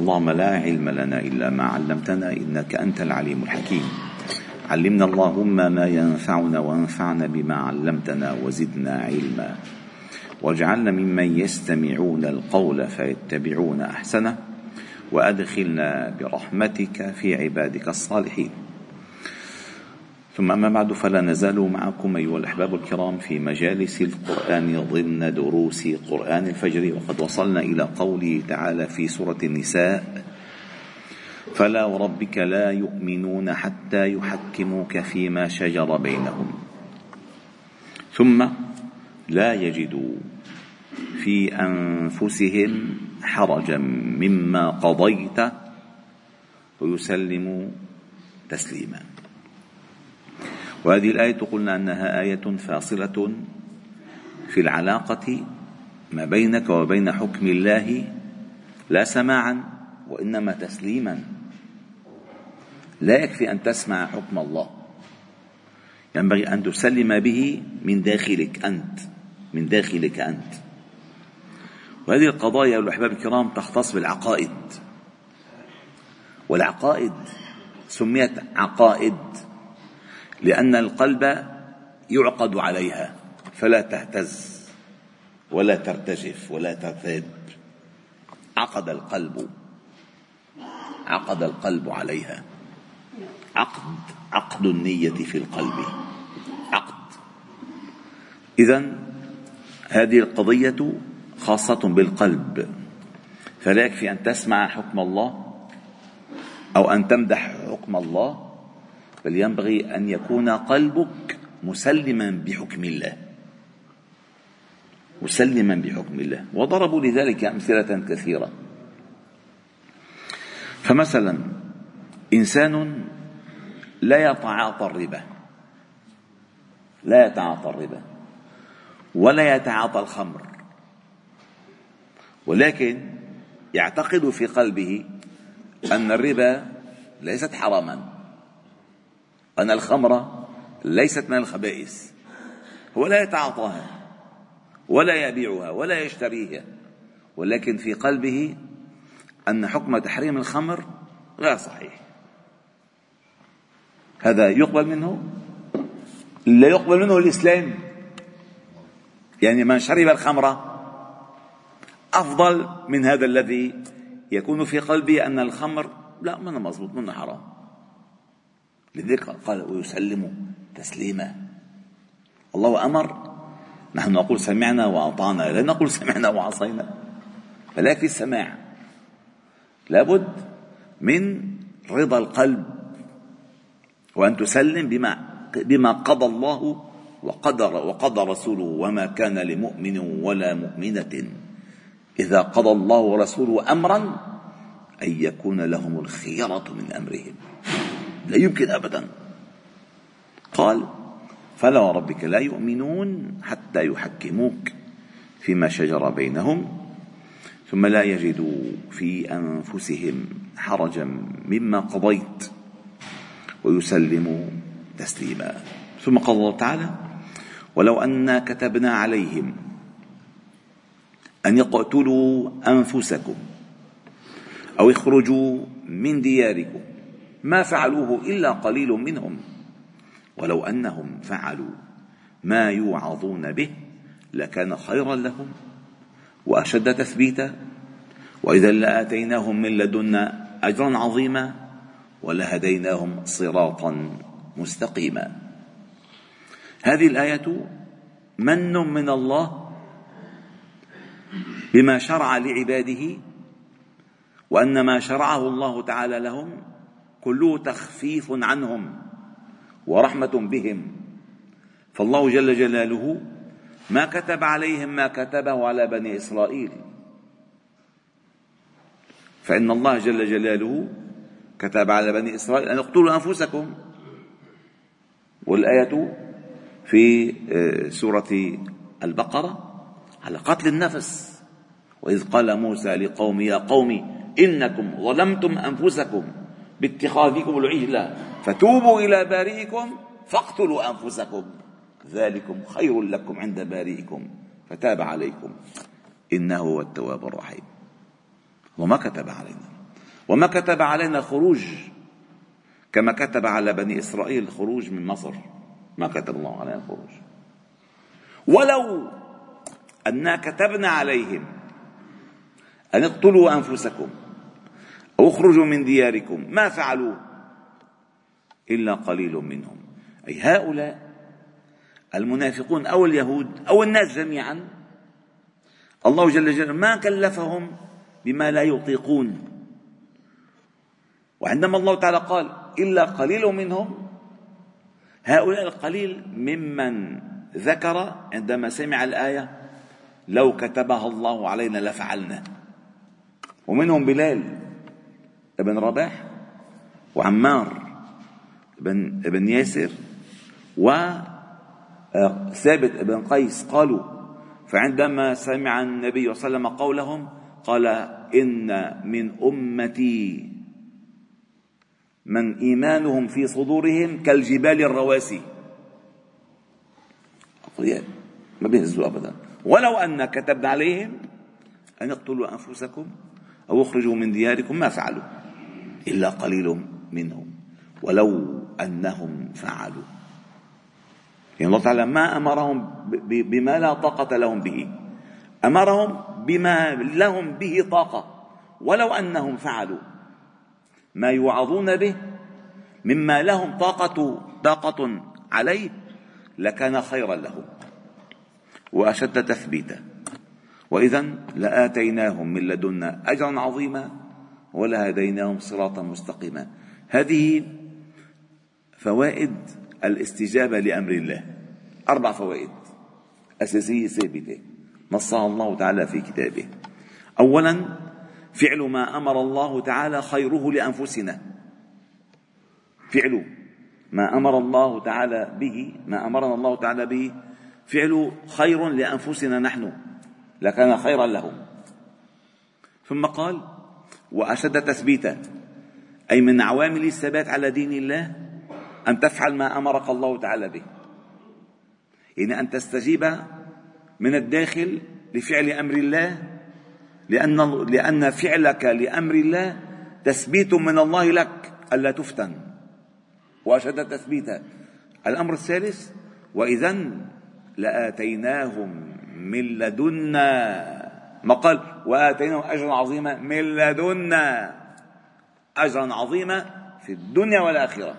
اللهم لا علم لنا إلا ما علمتنا إنك أنت العليم الحكيم. علمنا اللهم ما ينفعنا وانفعنا بما علمتنا وزدنا علما. واجعلنا ممن يستمعون القول فيتبعون أحسنه. وأدخلنا برحمتك في عبادك الصالحين. ثم أما بعد فلا نزال معكم أيها الأحباب الكرام في مجالس القرآن ضمن دروس قرآن الفجر. وقد وصلنا إلى قوله تعالى في سورة النساء فلا وربك لا يؤمنون حتى يحكموك فيما شجر بينهم ثم لا يجدوا في أنفسهم حرجا مما قضيت ويسلموا تسليما. وهذه الآية قلنا أنها آية فاصلة في العلاقة ما بينك وبين حكم الله لا سماعا وإنما تسليما. لا يكفي أن تسمع حكم الله. ينبغي أن تسلم به من داخلك أنت من داخلك أنت. وهذه القضايا الأحباب الكرام تختص بالعقائد. والعقائد سميت عقائد. لأن القلب يعقد عليها فلا تهتز ولا ترتجف ولا ترتد. عقد القلب عقد القلب عليها. عقد عقد النية في القلب. عقد. إذا هذه القضية خاصة بالقلب. فلا يكفي أن تسمع حكم الله أو أن تمدح حكم الله بل ينبغي أن يكون قلبك مسلما بحكم الله. مسلما بحكم الله. وضربوا لذلك أمثلة كثيرة. فمثلا إنسان لا يتعاطى الربا. لا يتعاطى الربا. ولا يتعاطى الخمر. ولكن يعتقد في قلبه أن الربا ليست حراما. أن الخمر ليست من الخبائث هو لا يتعاطاها ولا يبيعها ولا يشتريها ولكن في قلبه أن حكم تحريم الخمر غير صحيح. هذا يقبل منه؟ لا يقبل منه الإسلام. يعني من شرب الخمر أفضل من هذا الذي يكون في قلبه أن الخمر لا من مضبوط من حرام. لذلك قال ويسلم تسليما. الله أمر. نحن نقول سمعنا وأطعنا. لا نقول سمعنا وعصينا. فلا في السماع. لابد من رضا القلب. وأن تسلم بما بما قضى الله وقدر وقضى رسوله. وما كان لمؤمن ولا مؤمنة. إذا قضى الله ورسوله أمرا أن يكون لهم الخيرة من أمرهم. لا يمكن ابدا. قال فلا وربك لا يؤمنون حتى يحكموك فيما شجر بينهم ثم لا يجدوا في أنفسهم حرجا مما قضيت ويسلموا تسليما. ثم قال الله تعالى ولو انا كتبنا عليهم أن يقتلوا أنفسكم أو اخرجوا من دياركم ما فعلوه إلا قليل منهم. ولو أنهم فعلوا ما يوعظون به لكان خيرا لهم وأشد تثبيتا. وإذا لآتيناهم من لدنا أجرا عظيما ولهديناهم صراطا مستقيما. هذه الآية من من الله بما شرع لعباده وأن ما شرعه الله تعالى لهم كله تخفيف عنهم ورحمة بهم. فالله جل جلاله ما كتب عليهم ما كتبه على بني إسرائيل. فإن الله جل جلاله كتب على بني إسرائيل أن اقتلوا أنفسكم. والآية في آه، سورة البقرة على قتل النفس. وإذ قال موسى لقوم يا قوم إنكم ظلمتم أنفسكم. باتخاذكم العجلة فتوبوا إلى بارئكم فاقتلوا أنفسكم. ذلكم خير لكم عند بارئكم. فتاب عليكم. إنه هو التواب الرحيم. وما كتب علينا. وما كتب علينا الخروج. كما كتب على بني إسرائيل الخروج من مصر. ما كتب الله علينا الخروج. ولو أنا كتبنا عليهم أن اقتلوا أنفسكم اخرجوا من دياركم. ما فعلوه؟ إلا قليل منهم. أي هؤلاء المنافقون أو اليهود أو الناس جميعا. الله جل جلاله ما كلفهم بما لا يطيقون. وعندما الله تعالى قال إلا قليل منهم هؤلاء القليل ممن ذكر عندما سمع الآية لو كتبها الله علينا لفعلنا. ومنهم بلال. ابن رباح وعمار بن ابن ياسر وثابت ابن قيس قالوا فعندما سمع النبي صلى الله عليه وسلم قولهم قال إن من أمتي من إيمانهم في صدورهم كالجبال الرواسي. أقوياء ما بيهزوا أبدا. ولو أن كتبنا عليهم أن اقتلوا أنفسكم أو اخرجوا من دياركم ما فعلوا. إلا قليل منهم ولو أنهم فعلوا. يعني الله تعالى ما أمرهم بما لا طاقة لهم به أمرهم بما لهم به طاقة ولو أنهم فعلوا. ما يوعظون به مما لهم طاقة طاقة عليه لكان خيرا لهم وأشد تثبيتا. وإذا لآتيناهم من لدنا أجرا عظيما ولهديناهم صراطا مستقيما. هذه فوائد الاستجابة لأمر الله. أربع فوائد أساسية ثابتة نصها الله تعالى في كتابه. أولا فعل ما أمر الله تعالى خيره لأنفسنا. فعل ما أمر الله تعالى به ما أمرنا الله تعالى به فعل خير لأنفسنا نحن لكان خيرا لهم. ثم قال وأشد تثبيتا. أي من عوامل الثبات على دين الله أن تفعل ما أمرك الله تعالى به. يعني أن تستجيب من الداخل لفعل أمر الله لأن لأن فعلك لأمر الله تثبيت من الله لك ألا تفتن. وأشد تثبيتا. الأمر الثالث وإذا لآتيناهم من لدنا ما قال وآتيناهم أجرا عظيما من لدنا. أجرا عظيما في الدنيا والآخرة.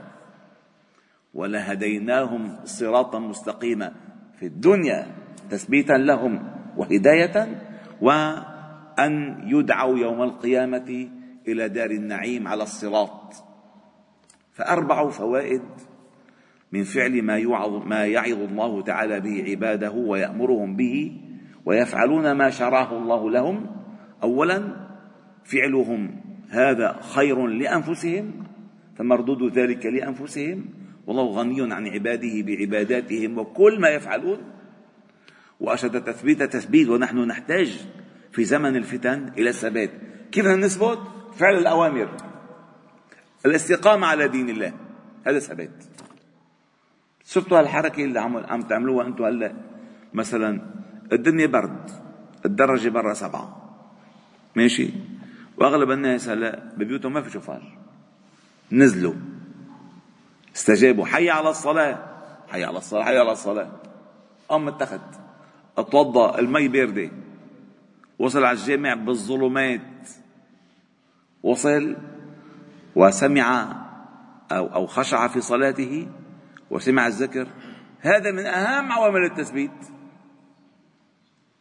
ولهديناهم صراطا مستقيما في الدنيا تثبيتا لهم وهداية وأن يدعوا يوم القيامة إلى دار النعيم على الصراط. فأربع فوائد من فعل ما يوعظ ما يعظ الله تعالى به عباده ويأمرهم به ويفعلون ما شرعه الله لهم. أولا فعلهم هذا خير لأنفسهم فمردود ذلك لأنفسهم. والله غني عن عباده بعباداتهم وكل ما يفعلون. وأشد تثبيت تثبيت ونحن نحتاج في زمن الفتن إلى الثبات. كيف نثبت؟ فعل الأوامر. الاستقامة على دين الله هذا ثبات. شفتوا هالحركة اللي عم عم تعملوها أنتم هلأ؟ مثلا الدنيا برد الدرجة برا سبعة. ماشي؟ وأغلب الناس هلا ببيوتهم ما في شوفار. نزلوا. استجابوا. حي على الصلاة. حي على الصلاة حي على الصلاة. قام اتخذ اتوضا المي باردة. وصل على الجامع بالظلمات. وصل وسمع أو أو خشع في صلاته وسمع الذكر. هذا من أهم عوامل التثبيت.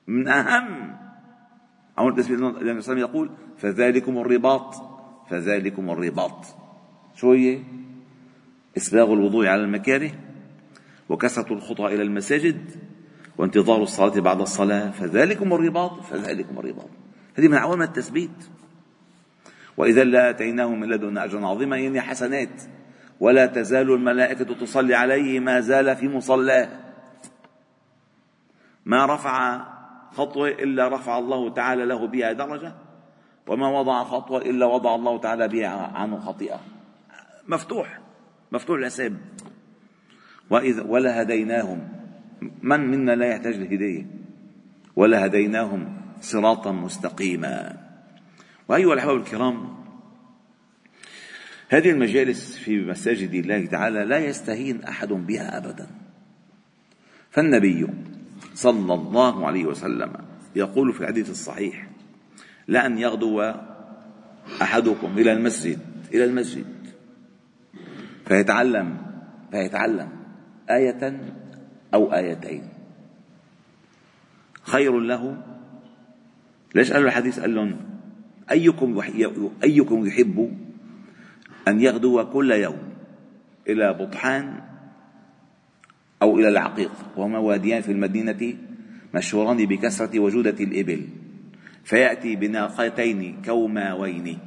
من أهم. عوامل التثبيت النبي صلى يقول فذلكم الرباط. فذلكم الرباط. شو هي؟ إسباغ الوضوء على المكاره. وكثرة الخطى إلى المساجد. وانتظار الصلاة بعد الصلاة. فذلكم الرباط. فذلكم الرباط. هذه من عوامل التثبيت. وإذا لآتيناهم من لدنا أجرا عظيما يعني حسنات. ولا تزال الملائكة تصلي عليه ما زال في مصلاه. ما رفع خطوة إلا رفع الله تعالى له بها درجة وما وضع خطوة إلا وضع الله تعالى بها عنه خطيئة. مفتوح مفتوح الحساب. وإذا ولا هديناهم من منا لا يحتاج للهداية ولا هديناهم صراطا مستقيما. وأيها الأحباب الكرام هذه المجالس في مساجد الله تعالى لا يستهين أحد بها ابدا. فالنبي صلى الله عليه وسلم يقول في الحديث الصحيح لأن يغدو أحدكم إلى المسجد إلى المسجد. فيتعلم فيتعلم آية أو آيتين. خير له ليش قالوا الحديث؟ قال لهم أيكم أيكم يحب أن يغدو كل يوم إلى بطحان أو إلى العقيق وهما واديان في المدينة مشهوران بكثرة وجودة الإبل. فيأتي بناقتين كوماوين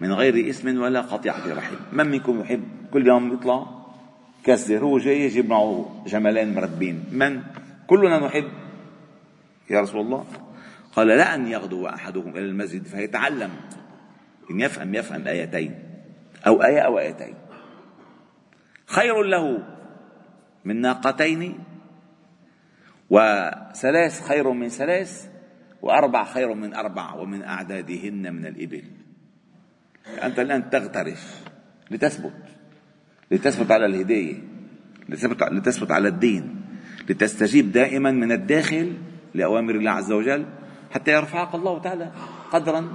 من غير اسم ولا قطيعة رحم. من منكم يحب؟ كل يوم يطلع كسر هو جاي يجيب معه جملين مربين. من؟ كلنا نحب. يا رسول الله. قال لا أن يغدو أحدكم إلى المسجد فيتعلم. إن يفهم يفهم آيتين أو آية أو آيتين. خير له. من ناقتين وثلاث خير من ثلاث وأربع خير من أربع ومن أعدادهن من الإبل. أنت الآن تغترف لتثبت لتثبت على الهداية لتثبت, لتثبت على الدين لتستجيب دائما من الداخل لأوامر الله عز وجل حتى يرفعك الله تعالى قدرا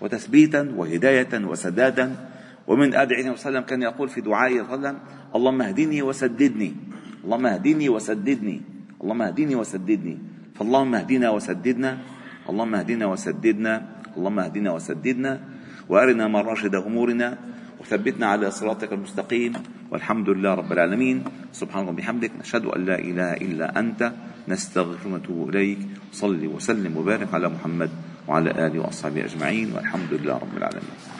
وتثبيتا وهداية وسدادا. ومن أدعي وسلم كان يقول في دعائه صلى الله عليه وسلم اللهم اهدني وسددني. اللهم اهدني وسددني. اللهم اهدني وسددني. فاللهم اهدنا وسددنا. اللهم اهدنا وسددنا. اللهم اهدنا وسددنا. وارنا مراشد أمورنا. وثبتنا على صراطك المستقيم. والحمد لله رب العالمين. سبحانك وبحمدك. نشهد أن لا إله إلا أنت. نستغفرك ونتوب إليك. صل وسلم وبارك على محمد وعلى آله وأصحابه أجمعين. والحمد لله رب العالمين.